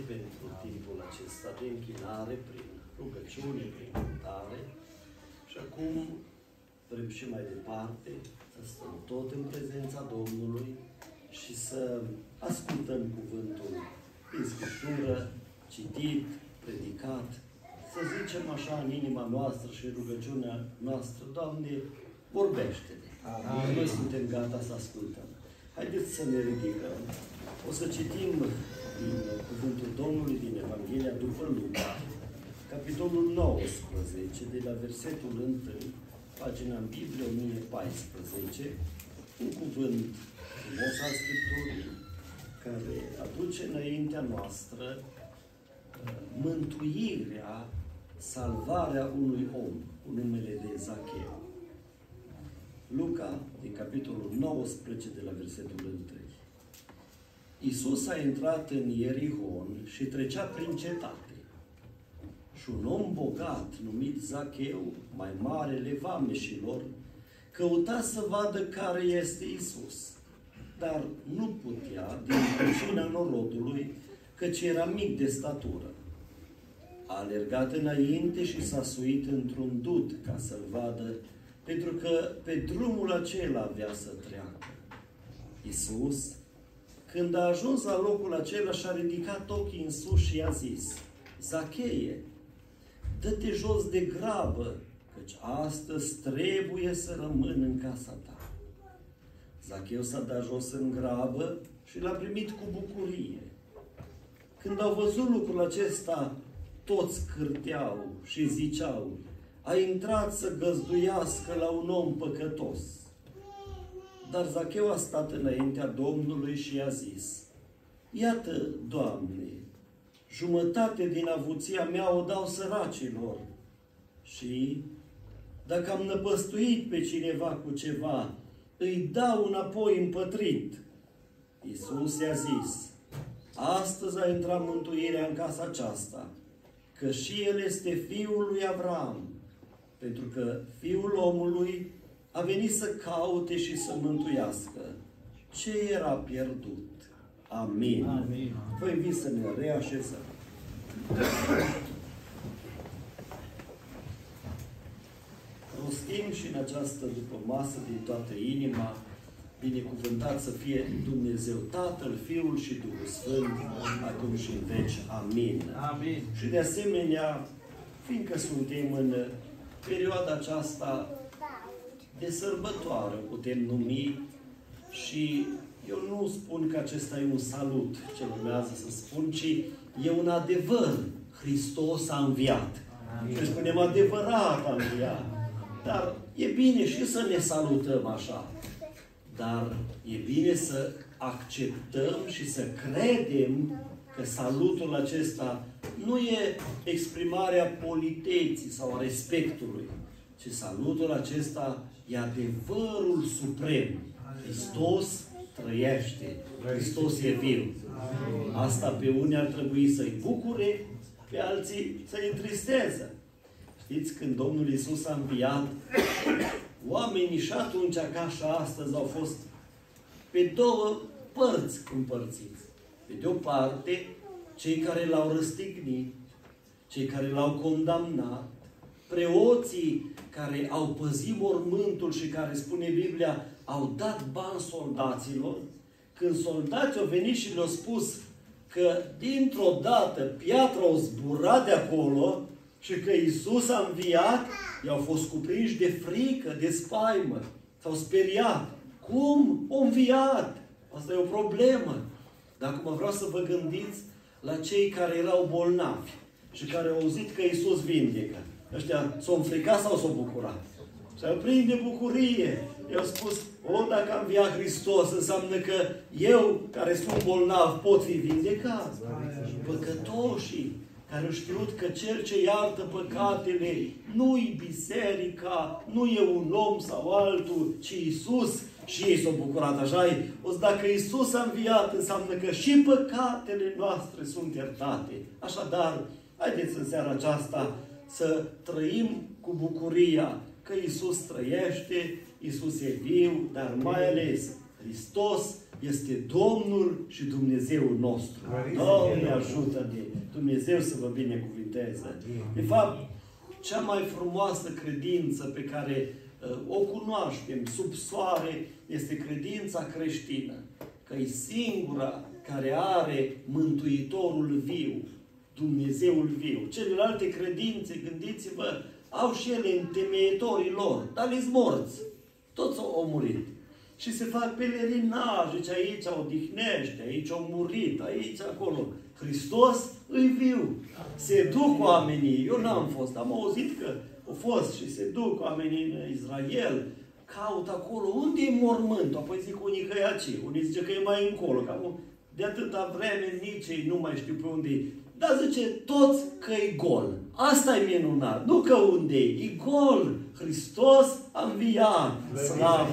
pentru timpul acesta de închinare prin rugăciune, prin cântare. Și acum vrem și mai departe să stăm tot în prezența Domnului și să ascultăm cuvântul din Scriptură, citit, predicat, să zicem așa în inima noastră și în rugăciunea noastră, Doamne, vorbește-ne. Noi suntem gata să ascultăm. Haideți să ne ridicăm. O să citim din Cuvântul Domnului din Evanghelia după Luca, capitolul 19, de la versetul 1, pagina în Biblie 1014, un cuvânt frumos al Scripturii, care aduce înaintea noastră uh, mântuirea, salvarea unui om cu numele de Zacheu. Luca, din capitolul 19, de la versetul 1. Iisus a intrat în Ierihon și trecea prin cetate. Și un om bogat, numit Zacheu, mai marele vameșilor, căuta să vadă care este Isus, dar nu putea din pricina norodului, căci era mic de statură. A alergat înainte și s-a suit într-un dud ca să-l vadă, pentru că pe drumul acela avea să treacă. Isus, când a ajuns la locul acela, și-a ridicat ochii în sus și i-a zis, Zacheie, dă-te jos de grabă, căci astăzi trebuie să rămân în casa ta. Zacheu s-a dat jos în grabă și l-a primit cu bucurie. Când au văzut lucrul acesta, toți cârteau și ziceau, a intrat să găzduiască la un om păcătos. Dar Zacheu a stat înaintea Domnului și i-a zis, Iată, Doamne, jumătate din avuția mea o dau săracilor și dacă am năpăstuit pe cineva cu ceva, îi dau înapoi împătrit. Iisus i-a zis, astăzi a intrat mântuirea în casa aceasta, că și el este fiul lui Avram, pentru că fiul omului a venit să caute și să mântuiască ce era pierdut. Amin. Amin. Vă invit să ne reașezăm. Rostim și în această după masă din toată inima, binecuvântat să fie Dumnezeu Tatăl, Fiul și Duhul Sfânt, acum și în veci. Amin. Amin. Și de asemenea, fiindcă suntem în perioada aceasta de sărbătoare, putem numi, și eu nu spun că acesta e un salut ce urmează să spun, ci e un adevăr. Hristos a înviat. Și spunem adevărat a înviat. Dar e bine și să ne salutăm așa. Dar e bine să acceptăm și să credem că salutul acesta nu e exprimarea politeții sau a respectului, ci salutul acesta e adevărul suprem. Hristos trăiește. Hristos e viu. Asta pe unii ar trebui să-i bucure, pe alții să-i întristeze. Știți, când Domnul Isus a înviat, oamenii și atunci, ca și astăzi, au fost pe două părți împărțiți. Pe de o parte, cei care l-au răstignit, cei care l-au condamnat, preoții care au păzit mormântul și care, spune Biblia, au dat bani soldaților, când soldații au venit și le-au spus că dintr-o dată piatra au zburat de acolo și că Isus a înviat, i-au fost cuprinși de frică, de spaimă. S-au speriat. Cum? O înviat! Asta e o problemă. Dar acum vreau să vă gândiți la cei care erau bolnavi și care au auzit că Isus vindecă. Ăștia s-au înfricat sau s-au bucurat? S-au prins de bucurie. I-au spus, o, dacă am via Hristos, înseamnă că eu, care sunt bolnav, pot fi vindecat. Păcătoșii care au știut că cel ce iartă păcatele nu-i biserica, nu e un om sau altul, ci Isus. Și ei s-au bucurat, așa -i? O dacă Isus a înviat, înseamnă că și păcatele noastre sunt iertate. Așadar, haideți în seara aceasta să trăim cu bucuria că Isus trăiește, Isus e viu, dar mai ales Hristos este Domnul și Dumnezeul nostru. Doamne ajută de Dumnezeu să vă binecuvinteze. De fapt, cea mai frumoasă credință pe care uh, o cunoaștem sub soare este credința creștină. Că e singura care are Mântuitorul viu, Dumnezeul viu. Celelalte credințe, gândiți-vă, au și ele întemeietorii lor, dar le morți. Toți au murit. Și se fac pelerinaje, deci aici odihnește, aici au murit, aici, acolo. Hristos îi viu. Se duc oamenii. Eu n-am fost, am auzit că au fost și se duc oamenii în Israel, caută acolo. Unde e mormântul? Apoi zic unii că e aici, unii zice că e mai încolo. Cam de atâta vreme nici ei nu mai știu pe unde e. Dar zice toți că e gol. Asta e minunat. Nu că unde e. E gol. Hristos a înviat. Slavă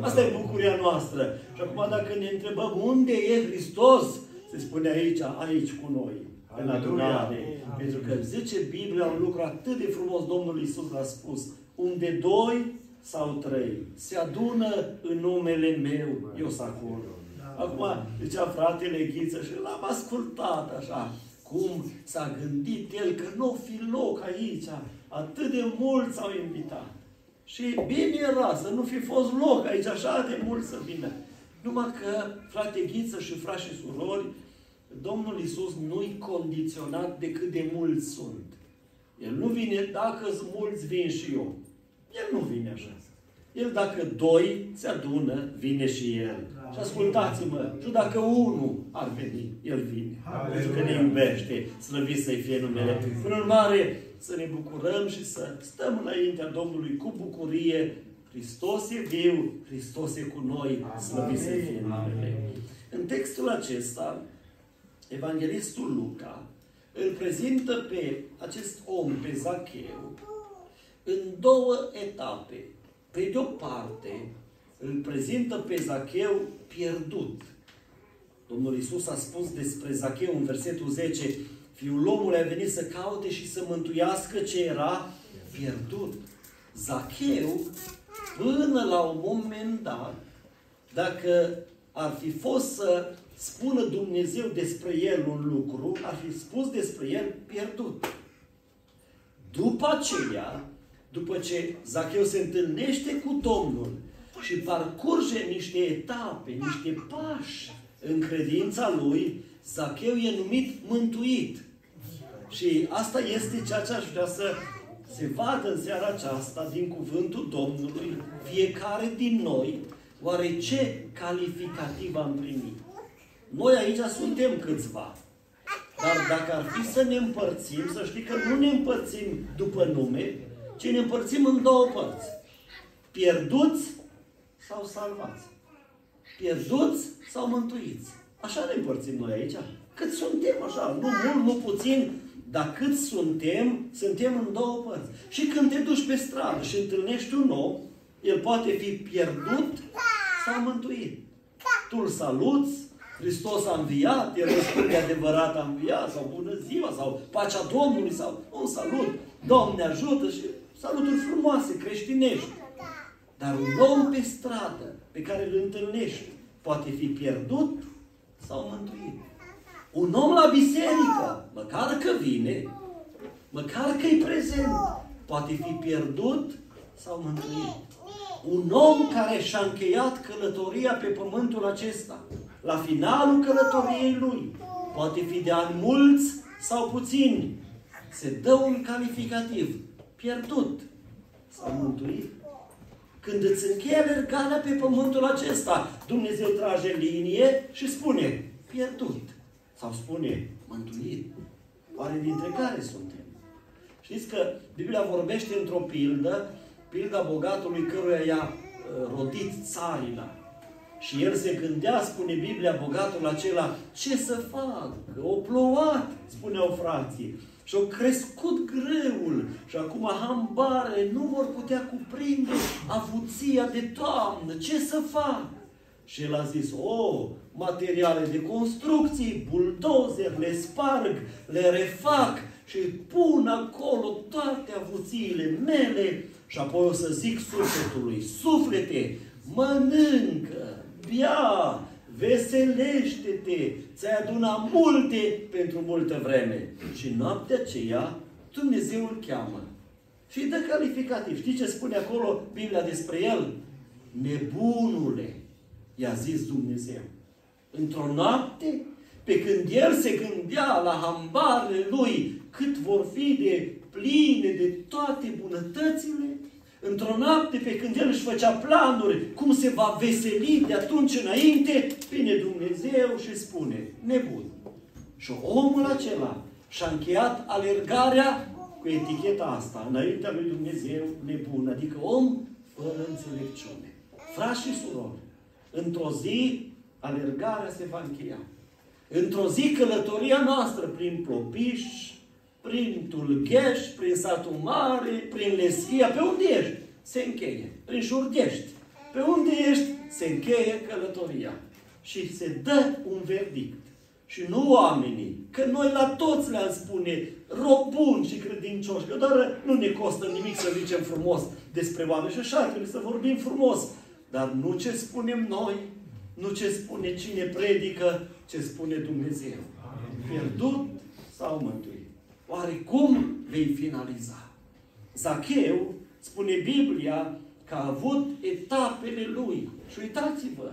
Asta e bucuria noastră. Și acum dacă ne întrebăm unde e Hristos, se spune aici, aici cu noi. În adunare. Pentru că zice Biblia un lucru atât de frumos Domnul Isus a spus. Unde doi sau trei se adună în numele meu, eu sunt acolo. Acum, zicea fratele Ghiță și l-am ascultat așa, cum s-a gândit el că nu fi loc aici, atât de mulți s-au invitat. Și bine era să nu fi fost loc aici, așa de mult să vină. Numai că, frate Ghiță și frați și surori, Domnul Isus nu-i condiționat de cât de mulți sunt. El nu vine, dacă sunt mulți, vin și eu. El nu vine așa. El dacă doi se adună, vine și El. Și ascultați-mă, și dacă unul ar veni, El vine. Pentru că ne iubește, slăvit să-i fie numele. Prin urmare, să ne bucurăm și să stăm înaintea Domnului cu bucurie. Hristos e viu, Hristos e cu noi, slăvit să-i fie numele. În textul acesta, Evanghelistul Luca îl prezintă pe acest om, pe Zacheu, în două etape. Pe de o parte, îl prezintă pe Zacheu pierdut. Domnul Isus a spus despre Zacheu în versetul 10, Fiul omului a venit să caute și să mântuiască ce era pierdut. Zacheu, până la un moment dat, dacă ar fi fost să spună Dumnezeu despre el un lucru, ar fi spus despre el pierdut. După aceea, după ce Zacheu se întâlnește cu Domnul și parcurge niște etape, niște pași în credința lui, Zacheu e numit mântuit. Și asta este ceea ce aș vrea să se vadă în seara aceasta din cuvântul Domnului, fiecare din noi, oare ce calificativ am primit? Noi aici suntem câțiva. Dar dacă ar fi să ne împărțim, să știi că nu ne împărțim după nume, ci ne împărțim în două părți. Pierduți sau salvați. Pierduți sau mântuiți. Așa ne împărțim noi aici. Cât suntem așa, nu mult, nu puțin, dar cât suntem, suntem în două părți. Și când te duci pe stradă și întâlnești un om, el poate fi pierdut sau mântuit. Tu îl saluți, Hristos a înviat, el răspunde adevărat a înviat, sau bună ziua, sau pacea Domnului, sau un salut, Doamne ajută și saluturi frumoase, creștinești. Dar un om pe stradă pe care îl întâlnești poate fi pierdut sau mântuit. Un om la biserică, măcar că vine, măcar că e prezent, poate fi pierdut sau mântuit. Un om care și-a încheiat călătoria pe pământul acesta, la finalul călătoriei lui, poate fi de ani mulți sau puțini, se dă un calificativ, pierdut sau mântuit. Când îți încheie alergarea pe pământul acesta, Dumnezeu trage linie și spune, pierdut. Sau spune, mântuit. Oare dintre care suntem? Știți că Biblia vorbește într-o pildă, pilda bogatului căruia i-a uh, rodit țarina. Și el se gândea, spune Biblia, bogatul acela, ce să fac? O plouat, spuneau frații. Și au crescut greul și acum hambare nu vor putea cuprinde avuția de toamnă. Ce să fac? Și el a zis, o, materiale de construcții, buldozer, le sparg, le refac și pun acolo toate avuțiile mele și apoi o să zic sufletului, suflete, mănâncă, bea, veselește-te, ți-ai aduna multe pentru multă vreme. Și noaptea aceea Dumnezeu îl cheamă. Și dă calificativ. Știi ce spune acolo Biblia despre el? Nebunule, i-a zis Dumnezeu. Într-o noapte, pe când el se gândea la hambarele lui, cât vor fi de pline de toate bunătățile, într-o noapte pe când el își făcea planuri, cum se va veseli de atunci înainte, vine Dumnezeu și spune, nebun. Și omul acela și-a încheiat alergarea cu eticheta asta, înaintea lui Dumnezeu nebun, adică om fără înțelepciune. Frați și surori, într-o zi alergarea se va încheia. Într-o zi călătoria noastră prin Plopiș, prin Tulgheș, prin satul mare, prin Leschia, pe unde ești? Se încheie. Prin Șurghești. Pe unde ești? Se încheie călătoria. Și se dă un verdict. Și nu oamenii, că noi la toți le-am spune rob bun și credincioși, că doar nu ne costă nimic să zicem frumos despre oameni și așa trebuie să vorbim frumos. Dar nu ce spunem noi, nu ce spune cine predică, ce spune Dumnezeu. Pierdut sau mântuit. Oare cum vei finaliza? Zacheu, spune Biblia, că a avut etapele lui. Și uitați-vă,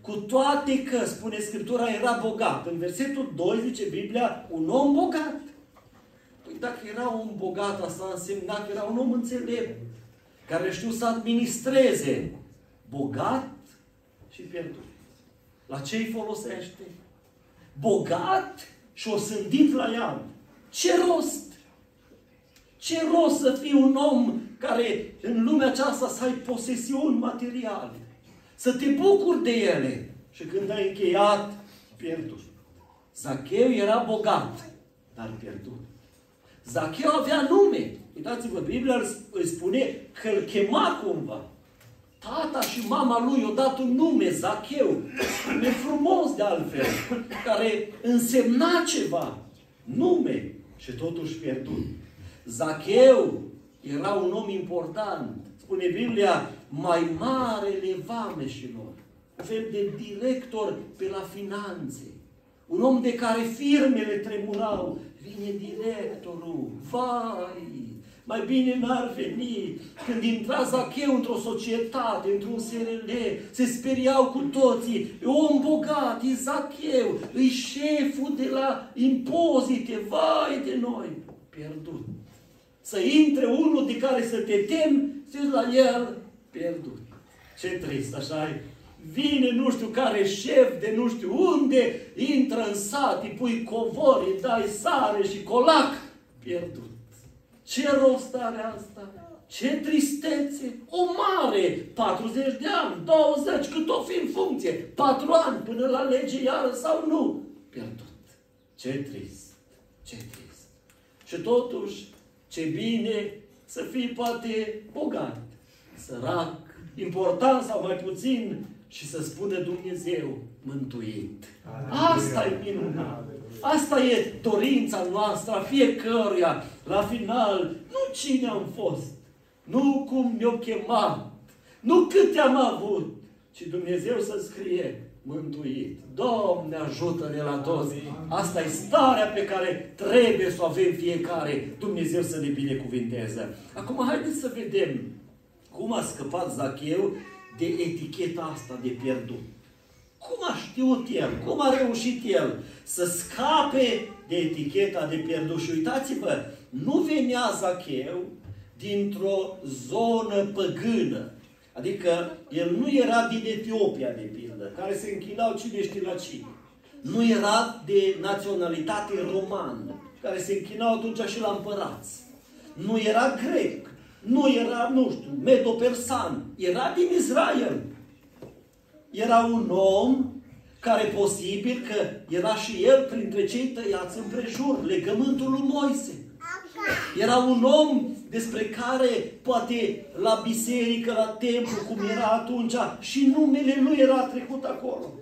cu toate că, spune Scriptura, era bogat. În versetul 2 zice Biblia, un om bogat. Păi dacă era un bogat, asta însemna că era un om înțelept, care știu să administreze. Bogat și pierdut. La ce îi folosește? Bogat și o sândit la iad. Ce rost? Ce rost să fii un om care în lumea aceasta să ai posesiuni materiale? Să te bucuri de ele. Și când ai încheiat, pierdut. Zacheu era bogat, dar pierdut. Zacheu avea nume. Uitați-vă, Biblia îi spune că îl chema cumva. Tata și mama lui i-au dat un nume, Zacheu, nume frumos de altfel, care însemna ceva. Nume și totuși pierdut. Zacheu era un om important. Spune Biblia, mai marele vameșilor. Un fel de director pe la finanțe. Un om de care firmele tremurau. Vine directorul. Vai! Mai bine n-ar veni. Când intra Zacheu într-o societate, într-un SRL, se speriau cu toții. E om bogat, e Zacheu, e șeful de la impozite, vai de noi. Pierdut. Să intre unul de care să te temi, să la el, pierdut. Ce trist, așa e. Vine nu știu care șef de nu știu unde, intră în sat, îi pui covor, îi dai sare și colac, pierdut. Ce rost are asta? Ce tristețe! O mare! 40 de ani, 20, cât o fi în funcție. 4 ani până la lege iară sau nu. Pierdut. Ce trist! Ce trist! Și totuși, ce bine să fii poate bogat, sărac, important sau mai puțin, și să spună Dumnezeu, mântuit. Asta e minunat. Asta e dorința noastră a fiecăruia. La final, nu cine am fost, nu cum ne-au chemat, nu câte am avut, ci Dumnezeu să scrie mântuit. Doamne, ajută-ne la toți! Asta e starea pe care trebuie să o avem fiecare. Dumnezeu să ne binecuvinteze. Acum, haideți să vedem cum a scăpat Zacheu de eticheta asta de pierdut. Cum a știut el? Cum a reușit el să scape de eticheta de pierdut? Și uitați-vă, nu venea Zacheu dintr-o zonă păgână. Adică el nu era din Etiopia, de pildă, care se închinau cine știe la cine. Nu era de naționalitate romană, care se închinau atunci și la împărați. Nu era grec, nu era, nu știu, medo-persan, era din Israel. Era un om care posibil că era și el printre cei tăiați împrejur, legământul lui Moise. Era un om despre care poate la biserică, la templu, cum era atunci, și numele lui era trecut acolo.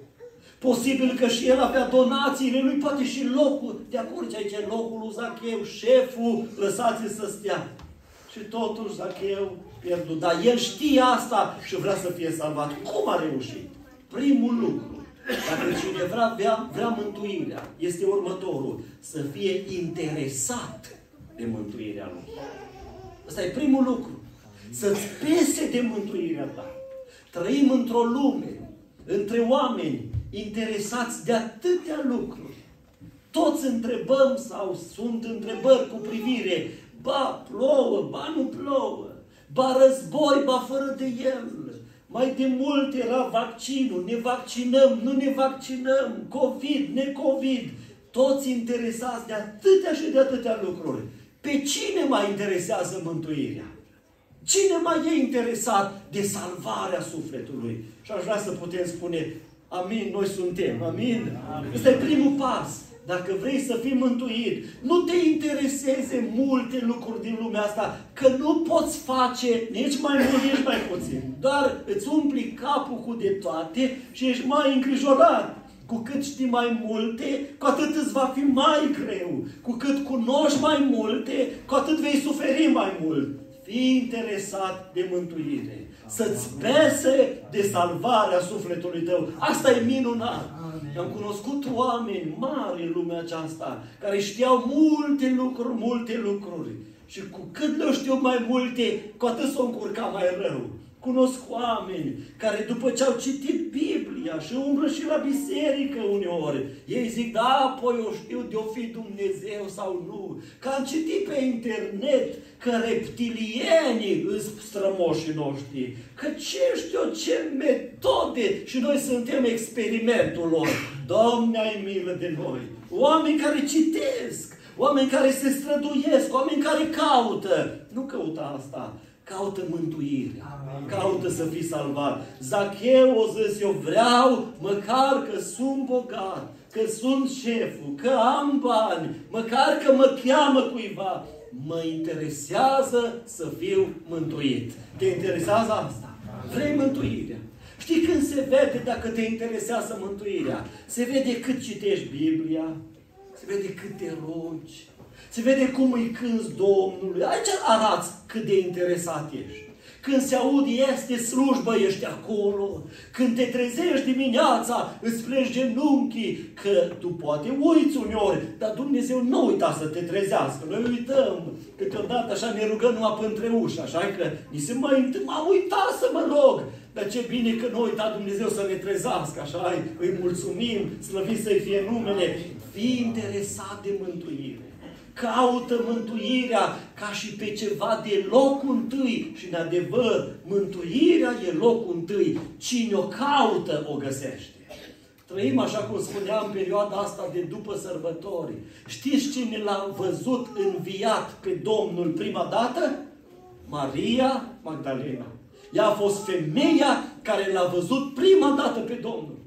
Posibil că și el avea donațiile lui, poate și locul, de acolo ce aici locul lui Zacheu, șeful, lăsați să stea. Și totuși Zacheu pierdut. Dar el știe asta și vrea să fie salvat. Cum a reușit? Primul lucru. Dacă cineva vrea, vrea mântuirea, este următorul. Să fie interesat de mântuirea lui. Ăsta e primul lucru. Să-ți pese de mântuirea ta. Trăim într-o lume, între oameni interesați de atâtea lucruri. Toți întrebăm sau sunt întrebări cu privire, ba plouă, ba nu plouă, ba război, ba fără de el. Mai de mult era vaccinul, ne vaccinăm, nu ne vaccinăm, COVID, ne-COVID. Toți interesați de atâtea și de atâtea lucruri. Pe cine mai interesează mântuirea? Cine mai e interesat de salvarea sufletului? Și aș vrea să putem spune, amin, noi suntem, amin? amin. Ăsta e primul pas. Dacă vrei să fii mântuit, nu te intereseze multe lucruri din lumea asta, că nu poți face nici mai mult, nici mai puțin. Doar îți umpli capul cu de toate și ești mai îngrijorat. Cu cât știi mai multe, cu atât îți va fi mai greu. Cu cât cunoști mai multe, cu atât vei suferi mai mult. Fii interesat de mântuire. Să-ți pese de salvarea sufletului tău. Asta e minunat. Am cunoscut oameni mari în lumea aceasta, care știau multe lucruri, multe lucruri. Și cu cât le știu mai multe, cu atât s-o încurca mai rău. Cunosc oameni care după ce au citit Biblia și umblă și la biserică uneori, ei zic, da, apoi eu știu de-o fi Dumnezeu sau nu. Că am citit pe internet că reptilienii îs strămoșii noștri, că ce știu ce metode și noi suntem experimentul lor. Doamne, ai milă de noi! Oameni care citesc, oameni care se străduiesc, oameni care caută. Nu căută asta, caută mântuirea, Amin. caută să fii salvat. Zacheu o zis, eu vreau, măcar că sunt bogat, că sunt șeful, că am bani, măcar că mă cheamă cuiva, mă interesează să fiu mântuit. Te interesează asta? Vrei mântuirea. Știi când se vede dacă te interesează mântuirea? Se vede cât citești Biblia, se vede cât te rogi, se vede cum îi cânți Domnului. Aici arăți cât de interesat ești. Când se aud este slujbă, ești acolo. Când te trezești dimineața, îți pleci genunchii, că tu poate uiți uneori, dar Dumnezeu nu uita să te trezească. Noi uităm, câteodată așa ne rugăm numai pe între uși, așa că ni se mai m-am uitat să mă rog. Dar ce bine că nu uita Dumnezeu să ne trezească, așa îi mulțumim, slăvit să-i fie numele. Fii interesat de mântuire caută mântuirea ca și pe ceva de locul întâi. Și în adevăr, mântuirea e locul întâi. Cine o caută, o găsește. Trăim, așa cum spuneam, perioada asta de după sărbători. Știți cine l-a văzut înviat pe Domnul prima dată? Maria Magdalena. Ea a fost femeia care l-a văzut prima dată pe Domnul.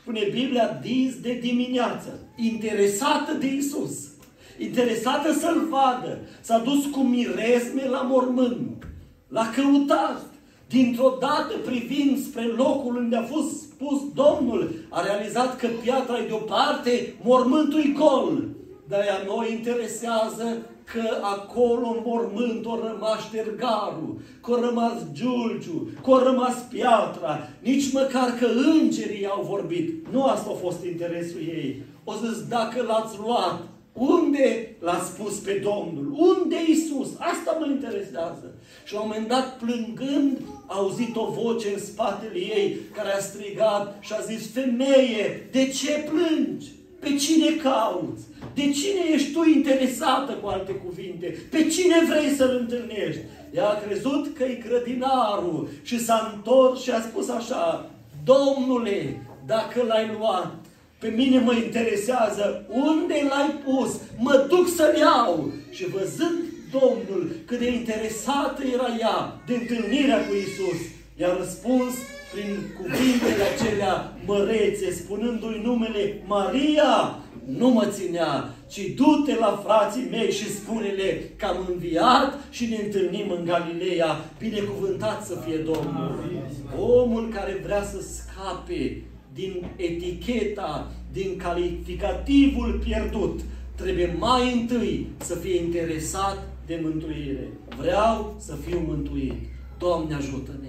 Spune Biblia, dis de dimineață, interesată de Isus interesată să-l vadă. S-a dus cu miresme la mormânt. L-a căutat. Dintr-o dată, privind spre locul unde a fost pus Domnul, a realizat că piatra e deoparte, mormântul e gol. Dar ea nu interesează că acolo în mormânt o rămas ștergarul, că o rămas giulgiu, că o rămas piatra, nici măcar că îngerii au vorbit. Nu asta a fost interesul ei. O zis, dacă l-ați luat, unde l-a spus pe Domnul? Unde Isus? Asta mă interesează. Și la un moment dat, plângând, a auzit o voce în spatele ei care a strigat și a zis, Femeie, de ce plângi? Pe cine cauți? De cine ești tu interesată, cu alte cuvinte? Pe cine vrei să-l întâlnești? Ea a crezut că e grădinarul și s-a întors și a spus așa, Domnule, dacă l-ai luat, pe mine mă interesează unde l-ai pus, mă duc să-l iau. Și văzând Domnul cât de interesată era ea de întâlnirea cu Isus, i-a răspuns prin cuvintele acelea mărețe, spunându-i numele Maria, nu mă ținea, ci du-te la frații mei și spune-le că am înviat și ne întâlnim în Galileea. Binecuvântat să fie Domnul. Omul care vrea să scape din eticheta, din calificativul pierdut, trebuie mai întâi să fie interesat de mântuire. Vreau să fiu mântuit. Doamne ajută-ne!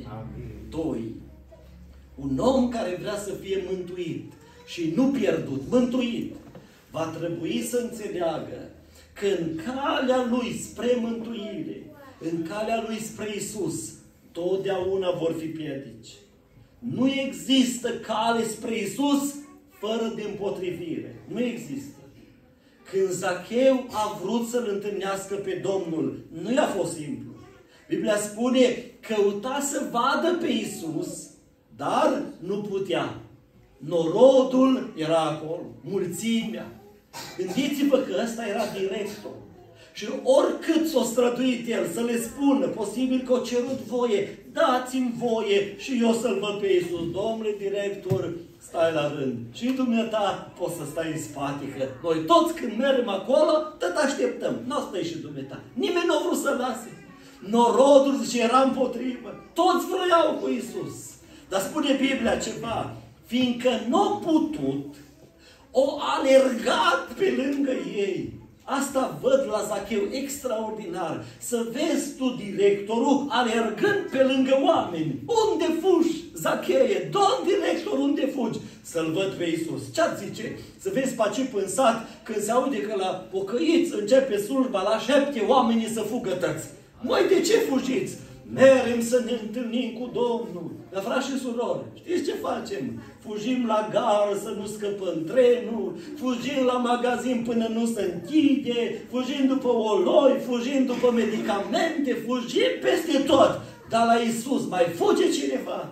Doi. Un om care vrea să fie mântuit și nu pierdut, mântuit, va trebui să înțeleagă că în calea lui spre mântuire, în calea lui spre Isus, totdeauna vor fi piedici. Nu există cale spre Isus fără de împotrivire. Nu există. Când Zacheu a vrut să-L întâlnească pe Domnul, nu i-a fost simplu. Biblia spune, căuta să vadă pe Isus, dar nu putea. Norodul era acolo, mulțimea. Gândiți-vă că ăsta era director. Și oricât s-o străduit el să le spună, posibil că o cerut voie, dați-mi voie și eu să-L văd pe Iisus. Domnule director, stai la rând. Și dumneata poți să stai în spate, că noi toți când mergem acolo, tot așteptăm. Nu o stai și dumneata. Nimeni nu a vrut să lase. Norodul, zice, era împotrivă. Toți vroiau cu Isus. Dar spune Biblia ceva. Fiindcă nu a putut, o alergat pe lângă ei. Asta văd la Zacheu extraordinar. Să vezi tu directorul alergând pe lângă oameni. Unde fugi, Zacheie? Domn director, unde fugi? Să-L văd pe Iisus. Ce-ar zice? Să vezi pe ce sat când se aude că la pocăiți începe slujba la șepte oamenii să fugă tăți. Măi, de ce fugiți? Merem să ne întâlnim cu Domnul. Dar frați și surori, știți ce facem? Fugim la gară să nu scăpăm trenul, fugim la magazin până nu se închide, fugim după oloi, fugim după medicamente, fugim peste tot. Dar la Isus mai fuge cineva.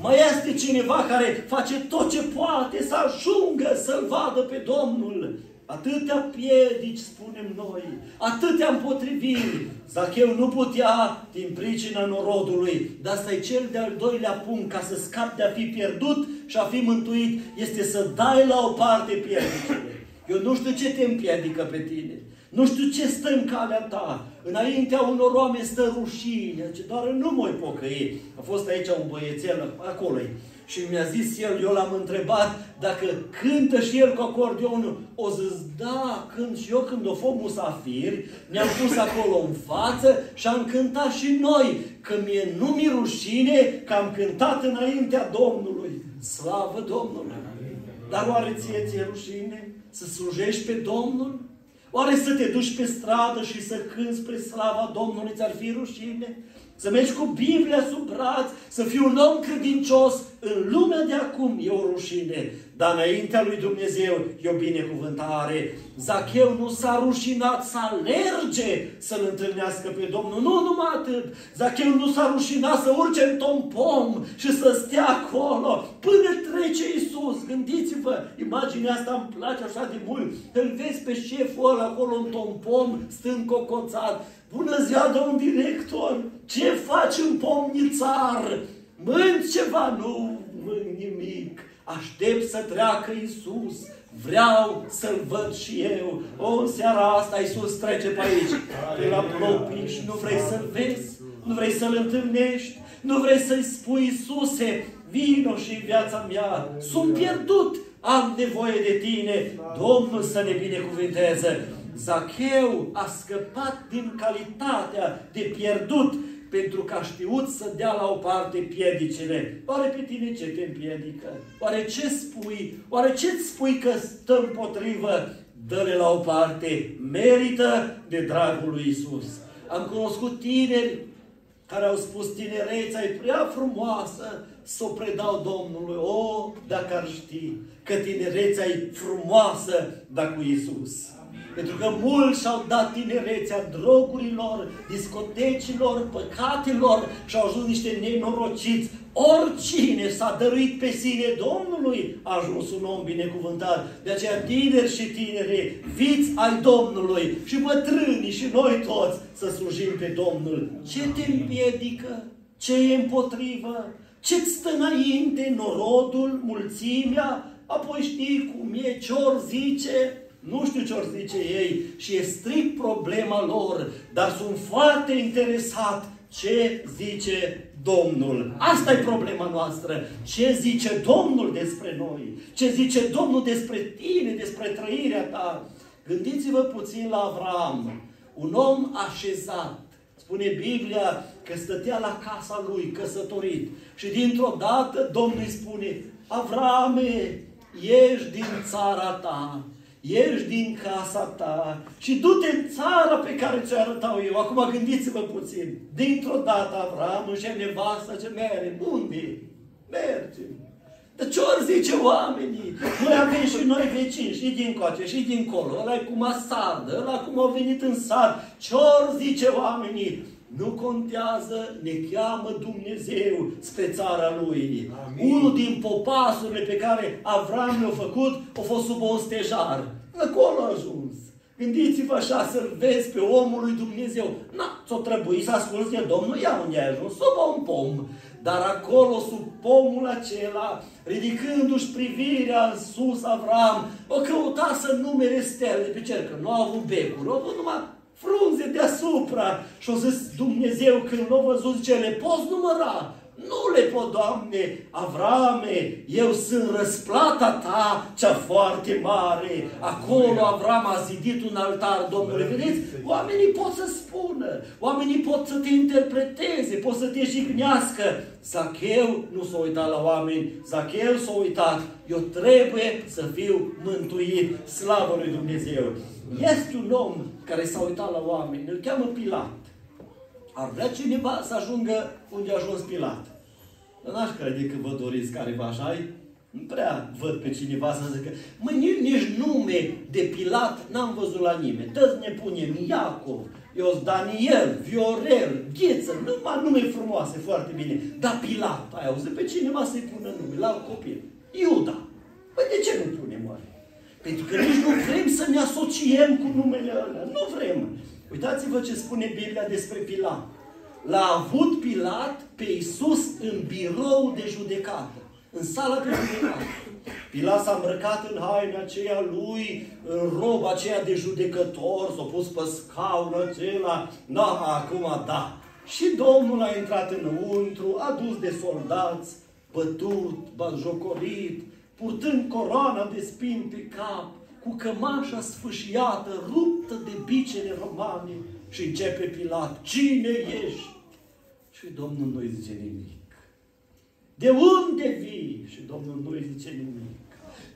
Mai este cineva care face tot ce poate să ajungă să-L vadă pe Domnul. Atâtea piedici, spunem noi, atâtea împotriviri. Zacheu nu putea din pricina norodului, dar asta e cel de-al doilea punct, ca să scapi de a fi pierdut și a fi mântuit, este să dai la o parte piedicile. Eu nu știu ce te împiedică pe tine. Nu știu ce stă în calea ta. Înaintea unor oameni stă rușine, ce doar nu mai pocăi. A fost aici un băiețel, acolo -i. Și mi-a zis el, eu l-am întrebat dacă cântă și el cu acordeonul. O zis, da, cânt și eu când o fost musafir, ne-am pus acolo în față și am cântat și noi, că mie nu mi rușine că am cântat înaintea Domnului. Slavă Domnului! Dar oare ție ție rușine să slujești pe Domnul? Oare să te duci pe stradă și să cânți spre slava Domnului ți-ar fi rușine? Să mergi cu Biblia sub braț, să fii un om credincios în lumea de acum e o rușine. Dar înaintea lui Dumnezeu e o binecuvântare. Zacheu nu s-a rușinat să alerge să-L întâlnească pe Domnul. Nu numai atât. Zacheu nu s-a rușinat să urce în tompom și să stea acolo până trece Isus. Gândiți-vă, imaginea asta îmi place așa de mult. Îl vezi pe șeful ăla acolo în tompom, stând cocoțat. Bună ziua, domn director! Ce faci în pomnițar? Mânci ceva? Nu mânc nimic. Aștept să treacă Isus. Vreau să-L văd și eu. O, în seara asta Isus trece pe aici. Te la apropii și nu vrei să-L vezi? Nu vrei să-L întâlnești? Nu vrei să-i spui, Iisuse, vino și viața mea. Sunt pierdut. Am nevoie de tine. Domnul să ne binecuvânteze. Zacheu a scăpat din calitatea de pierdut pentru că a știut să dea la o parte piedicile. Oare pe tine ce te împiedică? Oare ce spui? Oare ce îți spui că stă împotrivă? Dă-le la o parte. Merită de dragul lui Isus. Am cunoscut tineri care au spus, tinereța e prea frumoasă să o predau Domnului. O, dacă ar ști că tinereța e frumoasă, dar cu Isus. Pentru că mulți și-au dat tinerețea drogurilor, discotecilor, păcatelor și au ajuns niște nenorociți. Oricine s-a dăruit pe sine Domnului a ajuns un om binecuvântat. De aceea tineri și tinere, fiți ai Domnului și bătrânii și noi toți să slujim pe Domnul. Ce te împiedică? Ce e împotrivă? Ce-ți stă înainte norodul, mulțimea? Apoi știi cum e, ce ori zice? Nu știu ce or zice ei și e strict problema lor, dar sunt foarte interesat ce zice Domnul. Asta e problema noastră. Ce zice Domnul despre noi? Ce zice Domnul despre tine, despre trăirea ta? Gândiți-vă puțin la Avram, un om așezat. Spune Biblia că stătea la casa lui, căsătorit. Și dintr-o dată Domnul îi spune, Avrame, ieși din țara ta, ieși din casa ta și du-te în țara pe care ți-o arătau eu. Acum gândiți-vă puțin. Dintr-o dată Avram își nevasta ce mere. Unde? Mergem. Dar ce ori zice oamenii? Noi avem și noi vecini, și din coace, și dincolo. Ăla e cum a sardă, ăla cum au venit în sat. Ce ori zice oamenii? Nu contează, ne cheamă Dumnezeu spre țara Lui. Amin. Unul din popasurile pe care Avram le-a făcut a fost sub un stejar. Acolo a ajuns. Gândiți-vă așa să-L vezi pe omul lui Dumnezeu. Na, ți-o trebuie să asculți de Domnul, ia unde ai ajuns, sub un pom. Dar acolo, sub pomul acela, ridicându-și privirea în sus, Avram, o căuta să numere stele pe cer, că nu a avut becuri, au avut numai frunze deasupra. Și au zis Dumnezeu când l-a văzut, ce le poți număra? Nu le pot, Doamne, Avrame, eu sunt răsplata ta cea foarte mare. Acolo Avram a zidit un altar Domnului. Vedeți? Oamenii pot să spună, oamenii pot să te interpreteze, pot să te jignească. Zacheu nu s-a uitat la oameni, Zacheu s-a uitat. Eu trebuie să fiu mântuit. Slavă lui Dumnezeu! Este un om care s-a uitat la oameni, îl cheamă Pilat. Ar vrea cineva să ajungă unde a ajuns Pilat. N-aș crede că vă doriți careva așa nu prea văd pe cineva să zică, mă, nici, nici nume de Pilat n-am văzut la nimeni. Toți ne punem Iacov, eu Daniel, Viorel, Gheță, numai nume frumoase, foarte bine. Dar Pilat, ai auzit pe cineva să-i pună nume la copil? Iuda. Păi de ce nu punem oare? Pentru că nici nu vrem să ne asociem cu numele ăla. Nu vrem. Uitați-vă ce spune Biblia despre Pilat. L-a avut Pilat pe Iisus în birou de judecată, în sala de judecată. Pilat s-a îmbrăcat în haina aceea lui, în roba aceea de judecător, s-a pus pe scaunul acela, da, acum da. Și Domnul a intrat înăuntru, adus de soldați, bătut, jocorit, purtând coroana de spin pe cap, cu cămașa sfâșiată, ruptă de bicele romane, și începe Pilat, cine ești? Și Domnul nu-i zice nimic. De unde vii? Și Domnul nu-i zice nimic.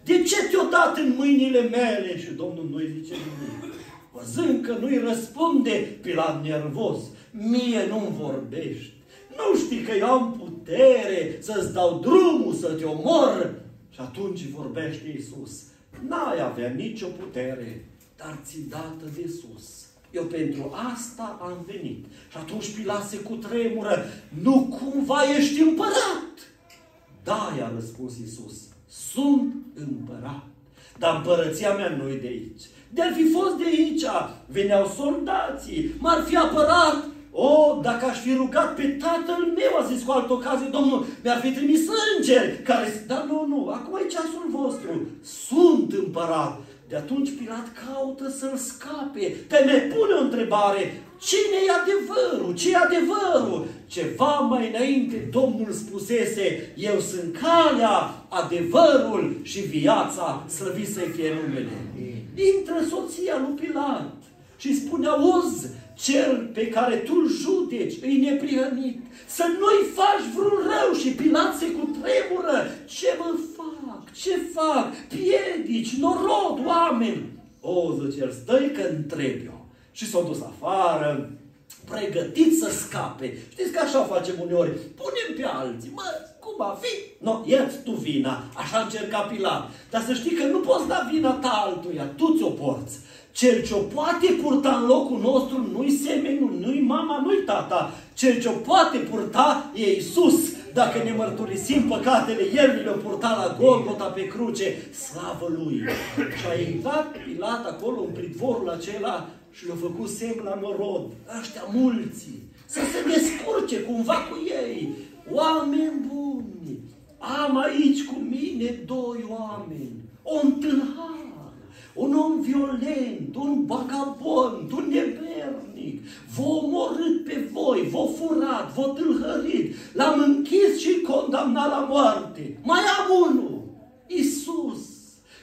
De ce te-o dat în mâinile mele? Și Domnul nu-i zice nimic. Văzând că nu-i răspunde, Pilat nervos, mie nu-mi vorbești. Nu știi că eu am putere să-ți dau drumul, să te omor? Și atunci vorbește Iisus. N-ai avea nicio putere, dar ți dată de sus. Eu pentru asta am venit. Și atunci Pilat se cutremură. Nu cumva ești împărat? Da, i-a răspuns Iisus. Sunt împărat. Dar împărăția mea nu e de aici. De-ar fi fost de aici, veneau soldații, m-ar fi apărat. O, dacă aș fi rugat pe tatăl meu, a zis cu altă ocazie, Domnul, mi-ar fi trimis îngeri care... Dar nu, nu, acum e ceasul vostru. Sunt împărat. De atunci Pilat caută să-l scape. Te ne pune o întrebare. Cine e adevărul? ce e adevărul? Ceva mai înainte Domnul spusese, eu sunt calea, adevărul și viața, slăvit să-i fie numele. Intră soția lui Pilat și spune, auzi, cel pe care tu îl judeci, îi neprihănit, să nu-i faci vreun rău și Pilat se cutremură. Ce mă fac? Ce fac? Piedici, norod, oameni. O, zice el, stai că întreb eu. Și s-a dus afară, pregătit să scape. Știți că așa facem uneori. Punem pe alții, mă, cum va fi? No, ia tu vina. Așa încerca Pilat. Dar să știi că nu poți da vina ta altuia, tu ți-o porți. Cel ce o poate purta în locul nostru nu-i semenul, nu-i mama, nu-i tata. Cel ce o poate purta e Isus. Dacă ne mărturisim păcatele, El le-a purtat la Golgota pe cruce, slavă Lui. Și a intrat Pilat acolo în pridvorul acela și le-a făcut semn la norod. Ăștia mulți, să se descurce cumva cu ei. Oameni buni, am aici cu mine doi oameni. O întâlhare un om violent, un vagabond, un nevernic, v-a omorât pe voi, v-a furat, v-a tâlhărit, l-am închis și condamnat la moarte. Mai am unul, Isus,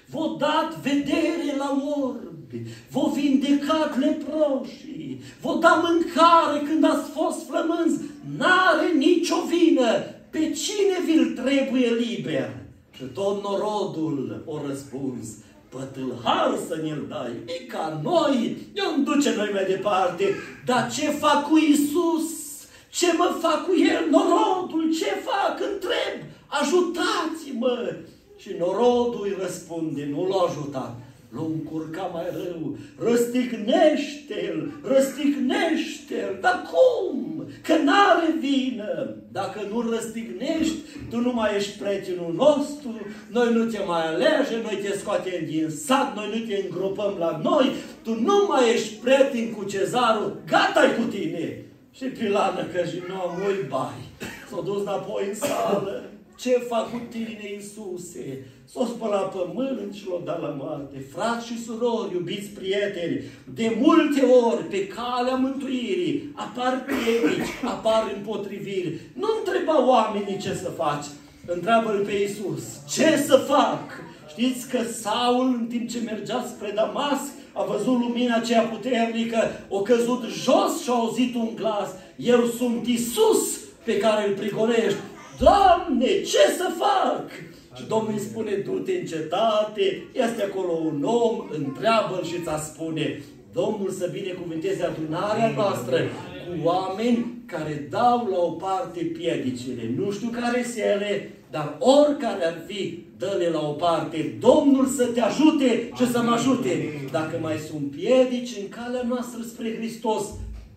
v-a dat vedere la orbi, v-a vindecat leproșii, v-a dat mâncare când ați fost flămânzi, n-are nicio vină, pe cine vi-l trebuie liber? Și tot norodul o răspuns, pătâlhar să ne-l dai, e ca noi, ne duce noi mai departe, dar ce fac cu Isus? Ce mă fac cu el, norodul? Ce fac? Întreb, ajutați-mă! Și norodul îi răspunde, nu l-a ajutat, l-a încurcat mai rău, răstignește-l, răstignește-l, dar cum? Că n-are vină. Dacă nu răstignești, tu nu mai ești prietenul nostru, noi nu te mai alege, noi te scoatem din sat, noi nu te îngropăm la noi, tu nu mai ești prieten cu cezarul, gata cu tine. Și Pilană că și nu am bai. S-a dus înapoi în sală. Ce fac cu tine, Iisuse? S-o spălat pe mâini și l-o dat la moarte. Frați și surori, iubiți prieteni, de multe ori pe calea mântuirii apar piedici, apar împotriviri. Nu întreba oamenii ce să faci, întreabă-L pe Iisus. Ce să fac? Știți că Saul, în timp ce mergea spre Damasc, a văzut lumina aceea puternică, o căzut jos și a auzit un glas. Eu sunt Isus pe care îl prigonești. Doamne, ce să fac? Și Domnul îi spune, du-te în cetate, este acolo un om, întreabă-l și ți spune, Domnul să binecuvânteze adunarea noastră cu oameni care dau la o parte piedicile. Nu știu care se ele, dar oricare ar fi, dă-le la o parte. Domnul să te ajute și să mă ajute. Dacă mai sunt piedici în calea noastră spre Hristos,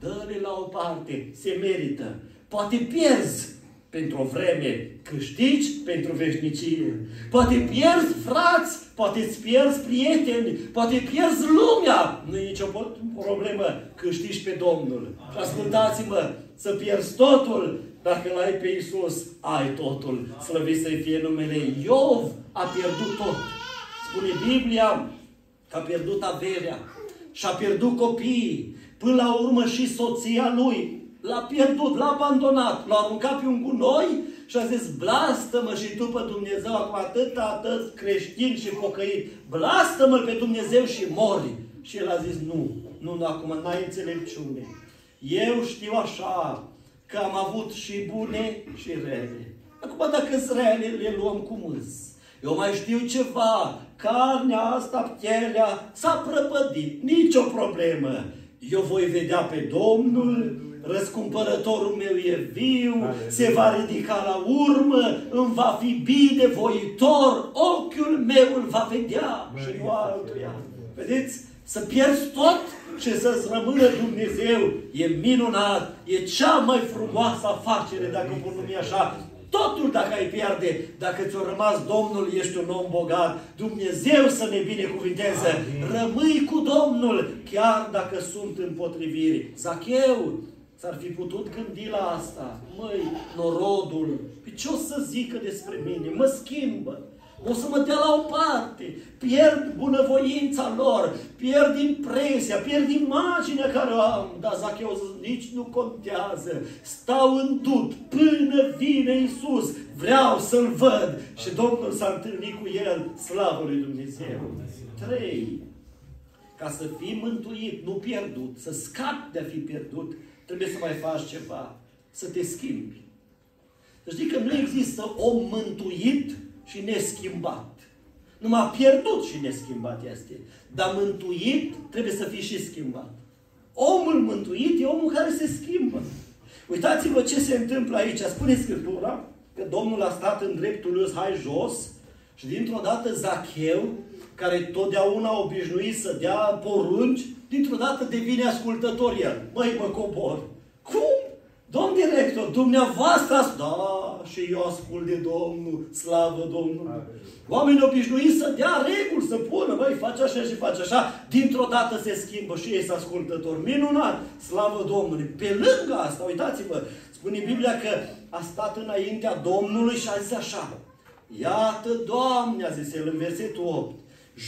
dă-le la o parte. Se merită. Poate pierzi, pentru o vreme, câștigi pentru veșnicie. Poate pierzi frați, poate îți pierzi prieteni, poate pierzi lumea. Nu e nicio problemă, câștigi pe Domnul. Și ascultați-mă, să pierzi totul, dacă îl ai pe Iisus, ai totul. Slăvit să-i fie numele. Iov a pierdut tot. Spune Biblia că a pierdut averea și a pierdut copiii. Până la urmă și soția lui L-a pierdut, l-a abandonat, l-a aruncat pe un gunoi și a zis, blastă-mă și tu pe Dumnezeu, acum atât, atât creștin și pocăit, blastă-mă pe Dumnezeu și mori. Și el a zis, nu, nu, nu acum n-ai înțelepciune. Eu știu așa, că am avut și bune și rele. Acum dacă sunt rele, le luăm cu mâs. Eu mai știu ceva, carnea asta, pielea, s-a prăpădit, nicio problemă. Eu voi vedea pe Domnul, răscumpărătorul meu e viu, Aleluia. se va ridica la urmă, îmi va fi binevoitor, ochiul meu îl va vedea și nu altuia. Vedeți? Să pierzi tot și să-ți rămână Dumnezeu e minunat, e cea mai frumoasă afacere, dacă pot numi așa, Totul dacă ai pierde, dacă ți-a rămas Domnul, ești un om bogat. Dumnezeu să ne binecuvinteze. Rămâi cu Domnul, chiar dacă sunt împotriviri. Zacheu, S-ar fi putut gândi la asta. Măi, norodul, pe ce o să zică despre mine? Mă schimbă. O să mă dea la o parte. Pierd bunăvoința lor. Pierd impresia. Pierd imaginea care o am. Dar Zacheu nici nu contează. Stau în dut până vine Isus. Vreau să-L văd. Și Domnul s-a întâlnit cu el. Slavă lui Dumnezeu. Trei. Ca să fii mântuit, nu pierdut, să scapi de a fi pierdut, trebuie să mai faci ceva, să te schimbi. Să știi că nu există om mântuit și neschimbat. Numai pierdut și neschimbat este. Dar mântuit trebuie să fii și schimbat. Omul mântuit e omul care se schimbă. Uitați-vă ce se întâmplă aici. Spune Scriptura că Domnul a stat în dreptul lui hai jos și dintr-o dată Zacheu, care totdeauna obișnuit să dea porunci, dintr-o dată devine ascultător el. Măi, mă cobor. Cum? Domn director, dumneavoastră ați... Da, și eu ascult de Domnul, slavă Domnului. Oamenii obișnuiți să dea reguli, să pună, băi, face așa și face așa. Dintr-o dată se schimbă și ei sunt ascultători. Minunat, slavă Domnului. Pe lângă asta, uitați-vă, spune Biblia că a stat înaintea Domnului și a zis așa. Iată, Doamne, a zis el în versetul 8,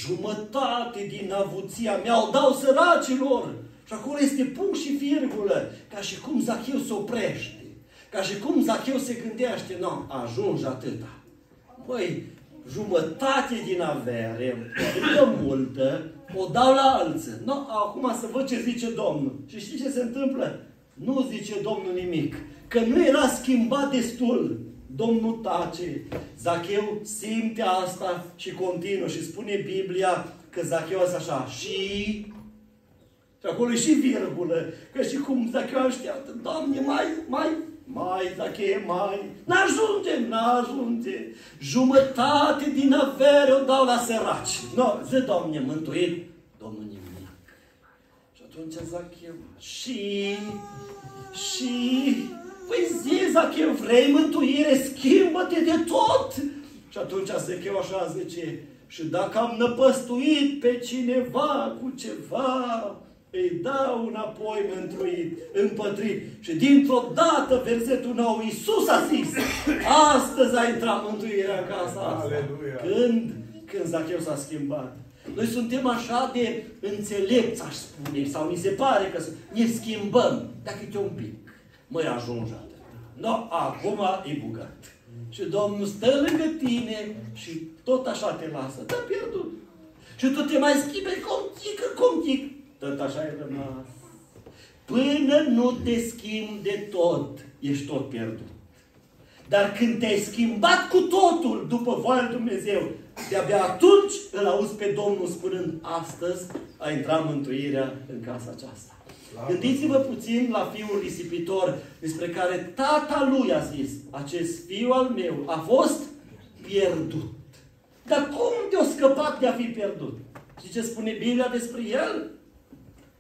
jumătate din avuția mea o dau săracilor. Și acolo este punct și virgulă, ca și cum Zacheu se oprește. Ca și cum Zacheu se gândește, nu, ajungi atâta. Păi, jumătate din avere, o multă, o dau la alții. Nu, acum să văd ce zice Domnul. Și știți ce se întâmplă? Nu zice Domnul nimic. Că nu era schimbat destul. Domnul tace. Zacheu simte asta și continuă și spune Biblia că Zacheu este așa. Și și acolo e și virgulă. Că și cum Zacheu așteaptă, Doamne, mai, mai, mai, Zacheu, mai. N-ajunge, n-ajunge. Jumătate din avere o dau la săraci. No, zi, Doamne, mântuit. Domnul nimic. Și atunci Zacheu, și, și, păi zi, Zacheu, vrei mântuire, schimbă-te de tot. Și atunci Zacheu așa zice, și dacă am năpăstuit pe cineva cu ceva, îi dau înapoi mântuit, împătrit. Și dintr-o dată, versetul nou, Iisus a zis, astăzi a intrat mântuirea în casa asta. Aleluia. Când? Când Zacheu s-a schimbat. Noi suntem așa de înțelepți, aș spune, sau ni se pare că ne schimbăm, dacă e un pic. Măi, ajunge atât. No, acum e bogat. Și Domnul stă lângă tine și tot așa te lasă. Te-a pierdut. Și tu te mai schimbi cum tică, cum tic. Tot așa ai rămas. Până nu te schimbi de tot, ești tot pierdut. Dar când te-ai schimbat cu totul după voia lui Dumnezeu, de-abia atunci îl auzi pe Domnul spunând, astăzi a intrat mântuirea în casa aceasta. Gândiți-vă puțin la fiul risipitor despre care tata lui a zis, acest fiu al meu a fost pierdut. Dar cum te-a scăpat de a fi pierdut? Și ce spune Biblia despre el?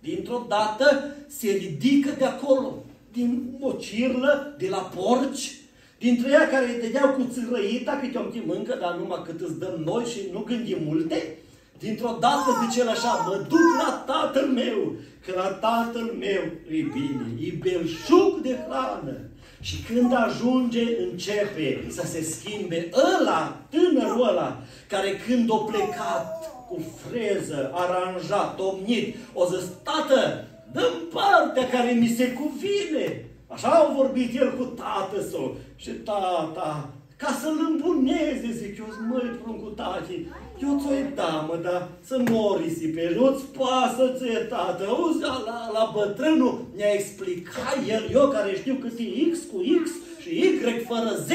Dintr-o dată se ridică de acolo, din o cirlă, de la porci, dintre ea care îi dădeau cu țărăita, câte o mâncă, dar numai cât îți dăm noi și nu gândim multe, dintr-o dată zice el așa, mă duc la tatăl meu, că la tatăl meu e bine, e belșug de hrană. Și când ajunge, începe să se schimbe ăla, tânărul ăla, care când o plecat cu freză, aranjat, omnit, o zis, tată, dă partea care mi se cuvine. Așa au vorbit el cu tată său. Și tata, ca să-l îmbuneze, zic eu, măi, pruncul tati, eu ți-o da, mă, dar să mori pe nu-ți pasă ție, tată. Auzi, la, la bătrânul ne-a explicat el, eu care știu cât e X cu X și Y fără Z,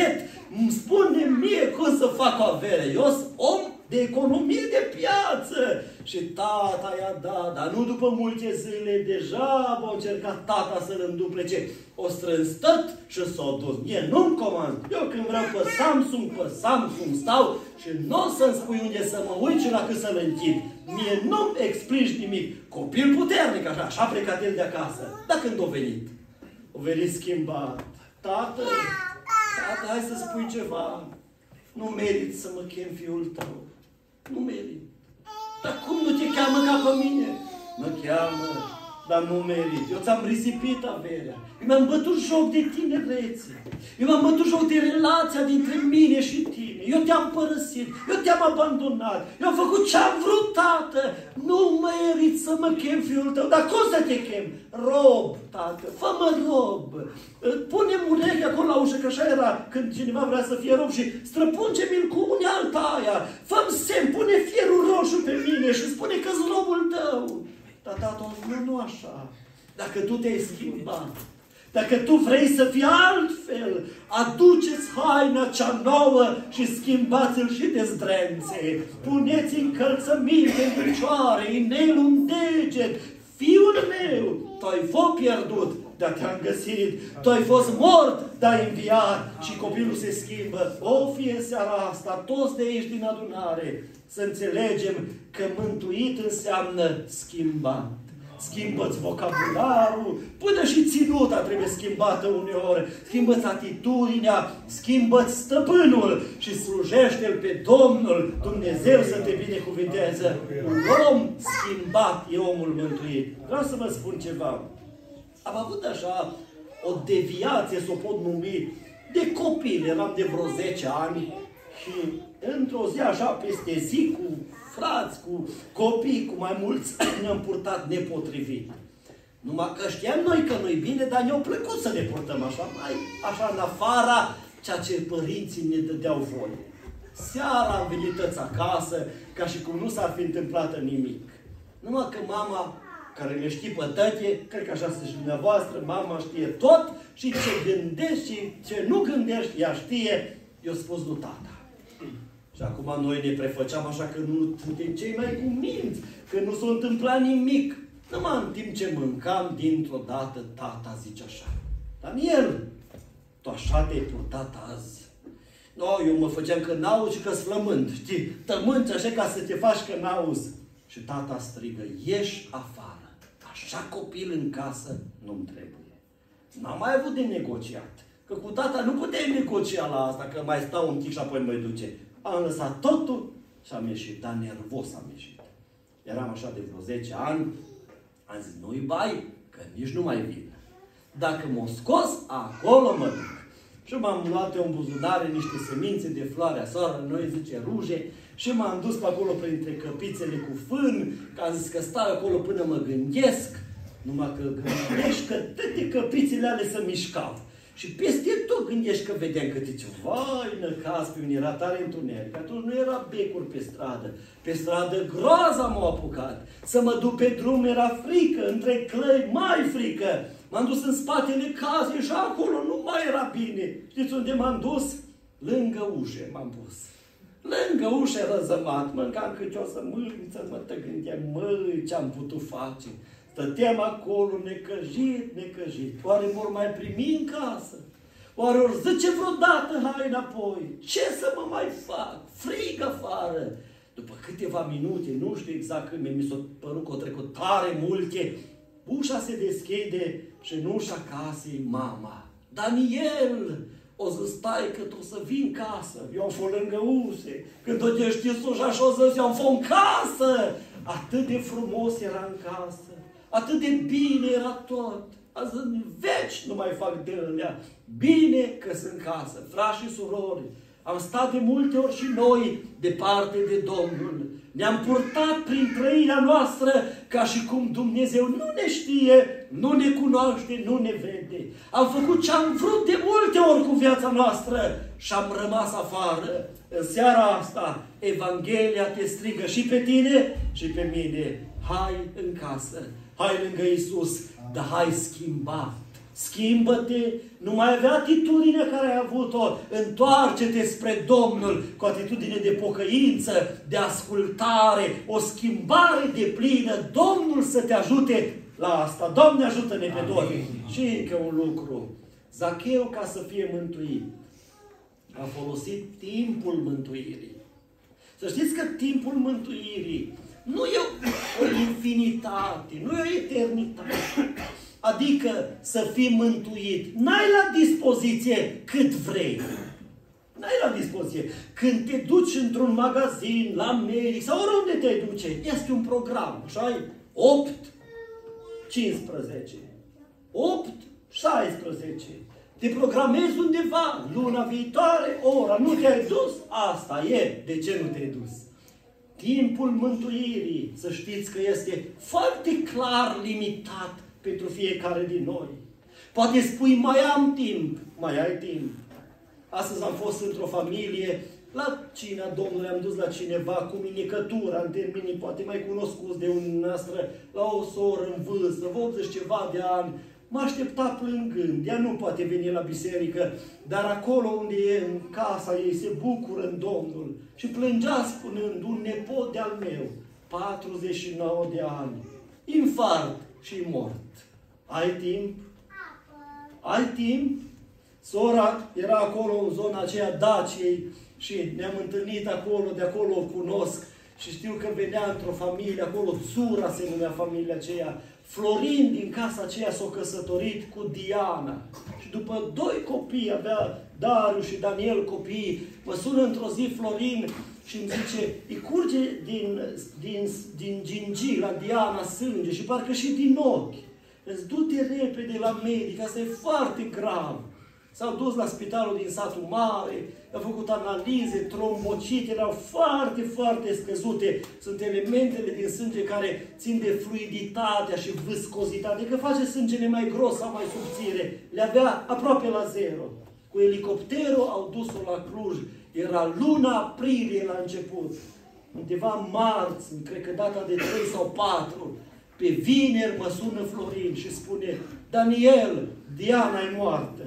îmi spune mie cum să fac o avere. Eu sunt om de economie de piață. Și tata i-a dat, dar nu după multe zile, deja au încercat tata să-l înduplece. O strâns tot și s-o dus. Mie nu-mi comand. Eu când vreau pe Samsung, pe Samsung stau și nu o să-mi spui unde să mă uit și la cât să-l închid. Mie nu-mi explici nimic. Copil puternic, așa, așa a plecat el de acasă. Dar când a venit? O venit schimbat. Tată, tată, hai să spui ceva. Nu merit să mă chem fiul tău. Nu merit. Dar cum nu te cheamă ca pe mine? Mă cheamă, dar nu merit. Eu ți-am risipit averea. Eu mi-am bătut joc de tinerețe. Eu mi-am bătut joc de relația dintre mine și tine. Eu te-am părăsit. Eu te-am abandonat. Eu am făcut ce-am vrut, tată. Nu merit să mă chem fiul tău. Dar cum să te chem? Rob, tată. Fă-mă rob. Pune-mi ureche acolo la ușă, că așa era când cineva vrea să fie rob și străpunge-mi-l cu unealta aia. Fă-mi semn, pune fierul roșu pe mine și spune că-s robul tău. Dar tată, nu, nu așa. Dacă tu te-ai schimbat, dacă tu vrei să fii altfel, aduceți haina cea nouă și schimbați-l și de zdrențe. Puneți încălțăminte în picioare, inelul în deget. Fiul meu, tu ai fost pierdut, dar te-am găsit. Tu ai fost mort, dar ai înviat. Și copilul se schimbă. O, fie în seara asta, toți de aici din adunare, să înțelegem că mântuit înseamnă schimbat schimbă-ți vocabularul, până și ținuta trebuie schimbată uneori, schimbă-ți atitudinea, schimbă-ți stăpânul și slujește-L pe Domnul, Dumnezeu să te binecuvinteze. Un om schimbat e omul mântuit. Vreau să vă spun ceva. Am avut așa o deviație, să o pot numi, de copil. Eram de vreo 10 ani și într-o zi așa, peste zi, cu frați, cu copii, cu mai mulți, ne-am purtat nepotrivit. Numai că știam noi că nu-i bine, dar ne-au plăcut să ne purtăm așa, mai așa în afara ceea ce părinții ne dădeau voie. Seara am venit tăți acasă, ca și cum nu s-ar fi întâmplat nimic. Numai că mama care le știi pe tăte, cred că așa și dumneavoastră, mama știe tot și ce gândești și ce nu gândești, ea știe, eu spus lui tata. Și acum noi ne prefăceam așa că nu suntem cei mai cuminți, că nu s-a întâmplat nimic. Numai în timp ce mâncam, dintr-o dată, tata zice așa. Daniel, tu așa te-ai purtat azi. No, eu mă făceam că n-auzi și că flământ, știi? Tămânci așa ca să te faci că n-auzi. Și tata strigă, ieși afară. Așa copil în casă nu-mi trebuie. N-am mai avut de negociat. Că cu tata nu puteai negocia la asta, că mai stau un pic și apoi mă duce. Am lăsat totul și am ieșit, dar nervos am ieșit. Eram așa de vreo 10 ani, am zis, nu-i bai, că nici nu mai vin. Dacă m-o scos, acolo mă duc. Și m-am luat eu în buzunare niște semințe de floarea soară, noi zice ruge, și m-am dus pe acolo printre căpițele cu fân, că am zis că stau acolo până mă gândesc, numai că gândești că toate căpițele ale să mișcau. Și peste tot gândești că vedeam că zice, vai, năcas, pe mine era tare întuneric. Atunci nu era becuri pe stradă. Pe stradă groaza m-a apucat. Să mă duc pe drum era frică, între clăi mai frică. M-am dus în spatele casei și acolo nu mai era bine. Știți unde m-am dus? Lângă ușe m-am pus. Lângă ușe răzămat, mâncam câte o să mâniță, mă te gândeam, măi, ce-am putut face. Stăteam acolo necăjit, necăjit. Oare vor mai primi în casă? Oare ori zice vreodată, hai înapoi? Ce să mă mai fac? Frig afară! După câteva minute, nu știu exact când mi s-a părut că o trecut tare multe, ușa se deschide și în ușa casei mama. Daniel! O să stai că tu o să vin casă. Eu am fost lângă use. Când o dești ușa și o să eu am fost în casă. Atât de frumos era în casă. Atât de bine era tot. Azi în veci nu mai fac de alea. Bine că sunt casă, frați și surori. Am stat de multe ori și noi departe de Domnul. Ne-am purtat prin trăirea noastră ca și cum Dumnezeu nu ne știe, nu ne cunoaște, nu ne vede. Am făcut ce am vrut de multe ori cu viața noastră și am rămas afară. În seara asta, Evanghelia te strigă și pe tine și pe mine. Hai în casă, hai lângă Isus, dar hai schimbat. Schimbă-te, nu mai avea atitudinea care ai avut-o, întoarce-te spre Domnul cu atitudine de pocăință, de ascultare, o schimbare de plină, Domnul să te ajute la asta. Doamne ajută-ne pe toți. Și încă un lucru. Zacheu, ca să fie mântuit, a folosit timpul mântuirii. Să știți că timpul mântuirii nu e o infinitate, nu e o eternitate. Adică să fii mântuit. N-ai la dispoziție cât vrei. N-ai la dispoziție. Când te duci într-un magazin, la medic sau oriunde te duce, este un program, așa ai 8, 15, 8, 16. Te programezi undeva, luna viitoare, ora, nu te-ai dus, asta e. De ce nu te-ai dus? Timpul mântuirii, să știți că este foarte clar limitat pentru fiecare din noi. Poate spui, mai am timp, mai ai timp. Astăzi am fost într-o familie, la cina Domnului am dus la cineva cu minicătura, în termenii poate mai cunoscuți de un noastră, la o soră în vârstă, 80 ceva de ani, mă aștepta plângând. Ea nu poate veni la biserică, dar acolo unde e în casa ei se bucură în Domnul. Și plângea spunând, un nepot de-al meu, 49 de ani, infart și mort. Ai timp? Ai timp? Sora era acolo în zona aceea Daciei și ne-am întâlnit acolo, de acolo o cunosc și știu că venea într-o familie, acolo Țura se numea familia aceea, Florin din casa aceea s-a căsătorit cu Diana. Și după doi copii, avea Dariu și Daniel copii, mă sună într-o zi Florin și îmi zice, îi curge din, din, din gingi la Diana sânge și parcă și din ochi. Îți du-te repede la medic, asta e foarte grav. S-au dus la spitalul din satul mare, au făcut analize, trombocite, erau foarte, foarte scăzute. Sunt elementele din sânge care țin de fluiditatea și viscozitatea, că face sângele mai gros sau mai subțire. Le avea aproape la zero. Cu elicopterul au dus-o la Cluj. Era luna aprilie la început. Undeva marți, cred că data de 3 sau 4, Pe vineri mă sună Florin și spune, Daniel, Diana e moartă.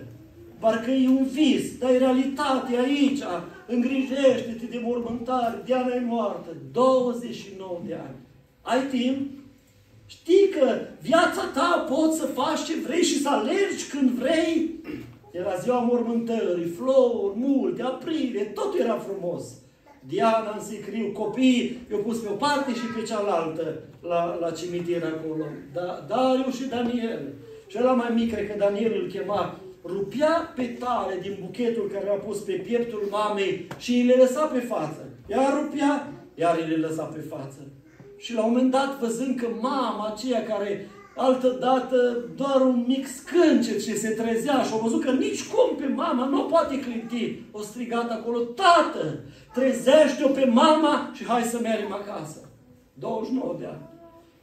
Parcă e un vis, dar e realitate aici. Îngrijește-te de mormântare, Diana e moartă. 29 de ani. Ai timp? Știi că viața ta poți să faci ce vrei și să alergi când vrei? Era ziua mormântării, flori, multe, aprilie, totul era frumos. Diana în sicriu, copiii i-au pus pe o parte și pe cealaltă la, la cimitir acolo. Da, Dariu și Daniel. Și era mai mic, cred că Daniel îl chema, rupea petale din buchetul care a pus pe pieptul mamei și îi le lăsa pe față. Ea rupea, iar îi le lăsa pe față. Și la un moment dat, văzând că mama aceea care altă dată doar un mic scâncet și se trezea și a văzut că nici cum pe mama nu poate clinti. O strigat acolo, tată, trezește-o pe mama și hai să mergem acasă. 29 de ani.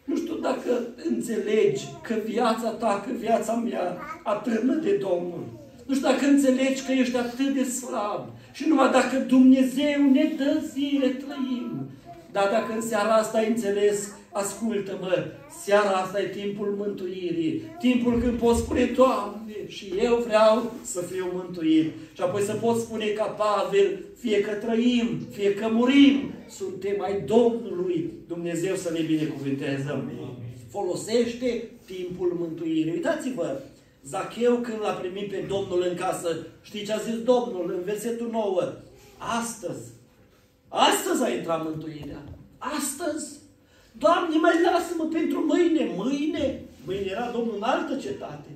Nu știu dacă înțelegi că viața ta, că viața mea atârnă de Domnul. Nu știu dacă înțelegi că ești atât de slab. Și numai dacă Dumnezeu ne dă zile, trăim. Dar dacă în seara asta ai înțeles, ascultă-mă, seara asta e timpul mântuirii, timpul când poți spune, Doamne, și eu vreau să fiu mântuit. Și apoi să poți spune ca Pavel, fie că trăim, fie că murim, suntem ai Domnului. Dumnezeu să ne binecuvânteze. Folosește timpul mântuirii. Uitați-vă, Zacheu când l-a primit pe Domnul în casă, știi ce a zis Domnul în versetul 9? Astăzi, astăzi a intrat mântuirea. Astăzi. Doamne, mai lasă-mă pentru mâine. Mâine? Mâine era Domnul în altă cetate.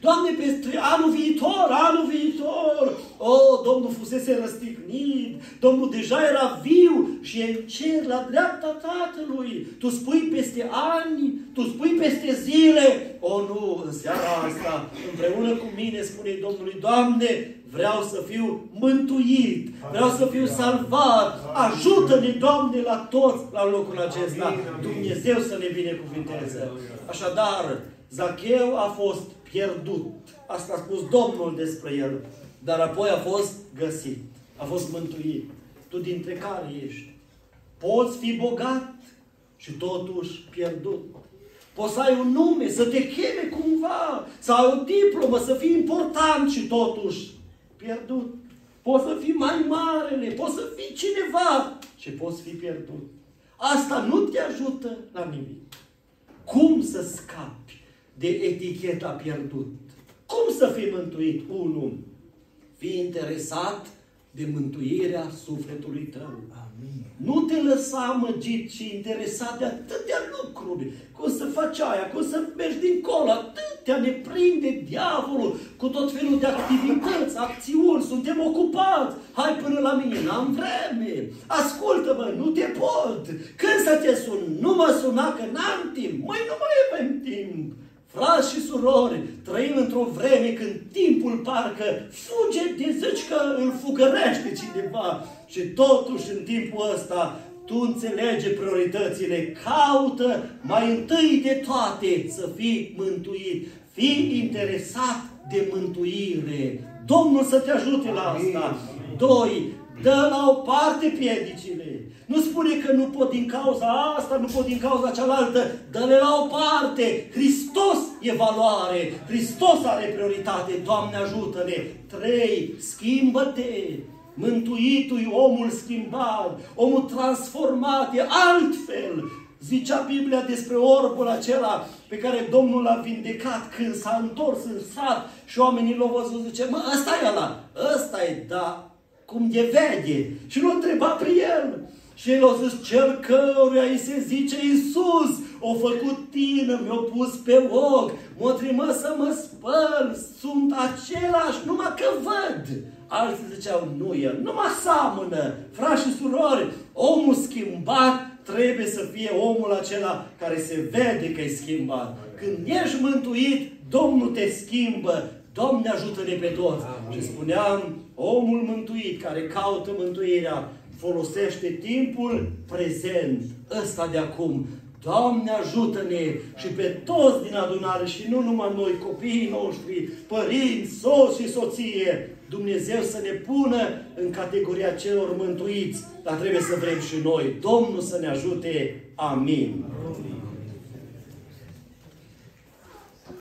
Doamne, peste anul viitor, anul viitor, o, oh, Domnul fusese răstignit, Domnul deja era viu și e în cer, la dreapta Tatălui. Tu spui peste ani, tu spui peste zile. O, oh, nu, în seara asta, împreună cu mine, spune Domnului, Doamne, vreau să fiu mântuit, vreau să fiu salvat. Ajută-ne, Doamne, la toți la locul acesta. Dumnezeu să ne binecuvinteze. Așadar, Zacheu a fost pierdut. Asta a spus Domnul despre el. Dar apoi a fost găsit. A fost mântuit. Tu dintre care ești? Poți fi bogat și totuși pierdut. Poți să ai un nume, să te cheme cumva, să ai o diplomă, să fii important și totuși pierdut. Poți să fii mai marele, poți să fii cineva și poți fi pierdut. Asta nu te ajută la nimic. Cum să scapi de eticheta pierdut. Cum să fii mântuit? Unu, fii interesat de mântuirea sufletului tău. Amin. Nu te lăsa amăgit și interesat de atâtea lucruri. Cum să faci aia, cum să mergi dincolo, atâtea ne prinde diavolul cu tot felul de activități, acțiuni, suntem ocupați. Hai până la mine, n-am vreme. Ascultă-mă, nu te pot. Când să te sun? Nu mă suna că n-am timp. Măi, nu mai avem timp. Frați și surori, trăim într-o vreme când timpul parcă fuge de zici că îl fugărește cineva și totuși în timpul ăsta tu înțelege prioritățile, caută mai întâi de toate să fii mântuit, fii interesat de mântuire. Domnul să te ajute la asta. Doi, dă la o parte piedicile. Nu spune că nu pot din cauza asta, nu pot din cauza cealaltă. Dă-le la o parte. Hristos e valoare. Hristos are prioritate. Doamne ajută-ne. Trei, schimbă-te. Mântuitul omul schimbat, omul transformat, e altfel. Zicea Biblia despre orbul acela pe care Domnul l-a vindecat când s-a întors în sat și oamenii l-au văzut, zice, mă, ăsta e ăla, ăsta e, da, cum de vede. Și l-a întrebat pe el. Și el a zis, cel căruia îi se zice Iisus, o făcut tină, mi-a pus pe ochi, m-a trimis să mă spăl, sunt același, numai că văd. Alții ziceau, nu el, nu mă seamănă, frați și surori, omul schimbat trebuie să fie omul acela care se vede că e schimbat. Când ești mântuit, Domnul te schimbă, Doamne ajută-ne pe toți. Amin. Și spuneam, omul mântuit care caută mântuirea, folosește timpul prezent, ăsta de acum. Doamne ajută-ne și pe toți din adunare și nu numai noi, copiii noștri, părinți, soți și soție, Dumnezeu să ne pună în categoria celor mântuiți, dar trebuie să vrem și noi. Domnul să ne ajute. Amin. Amin.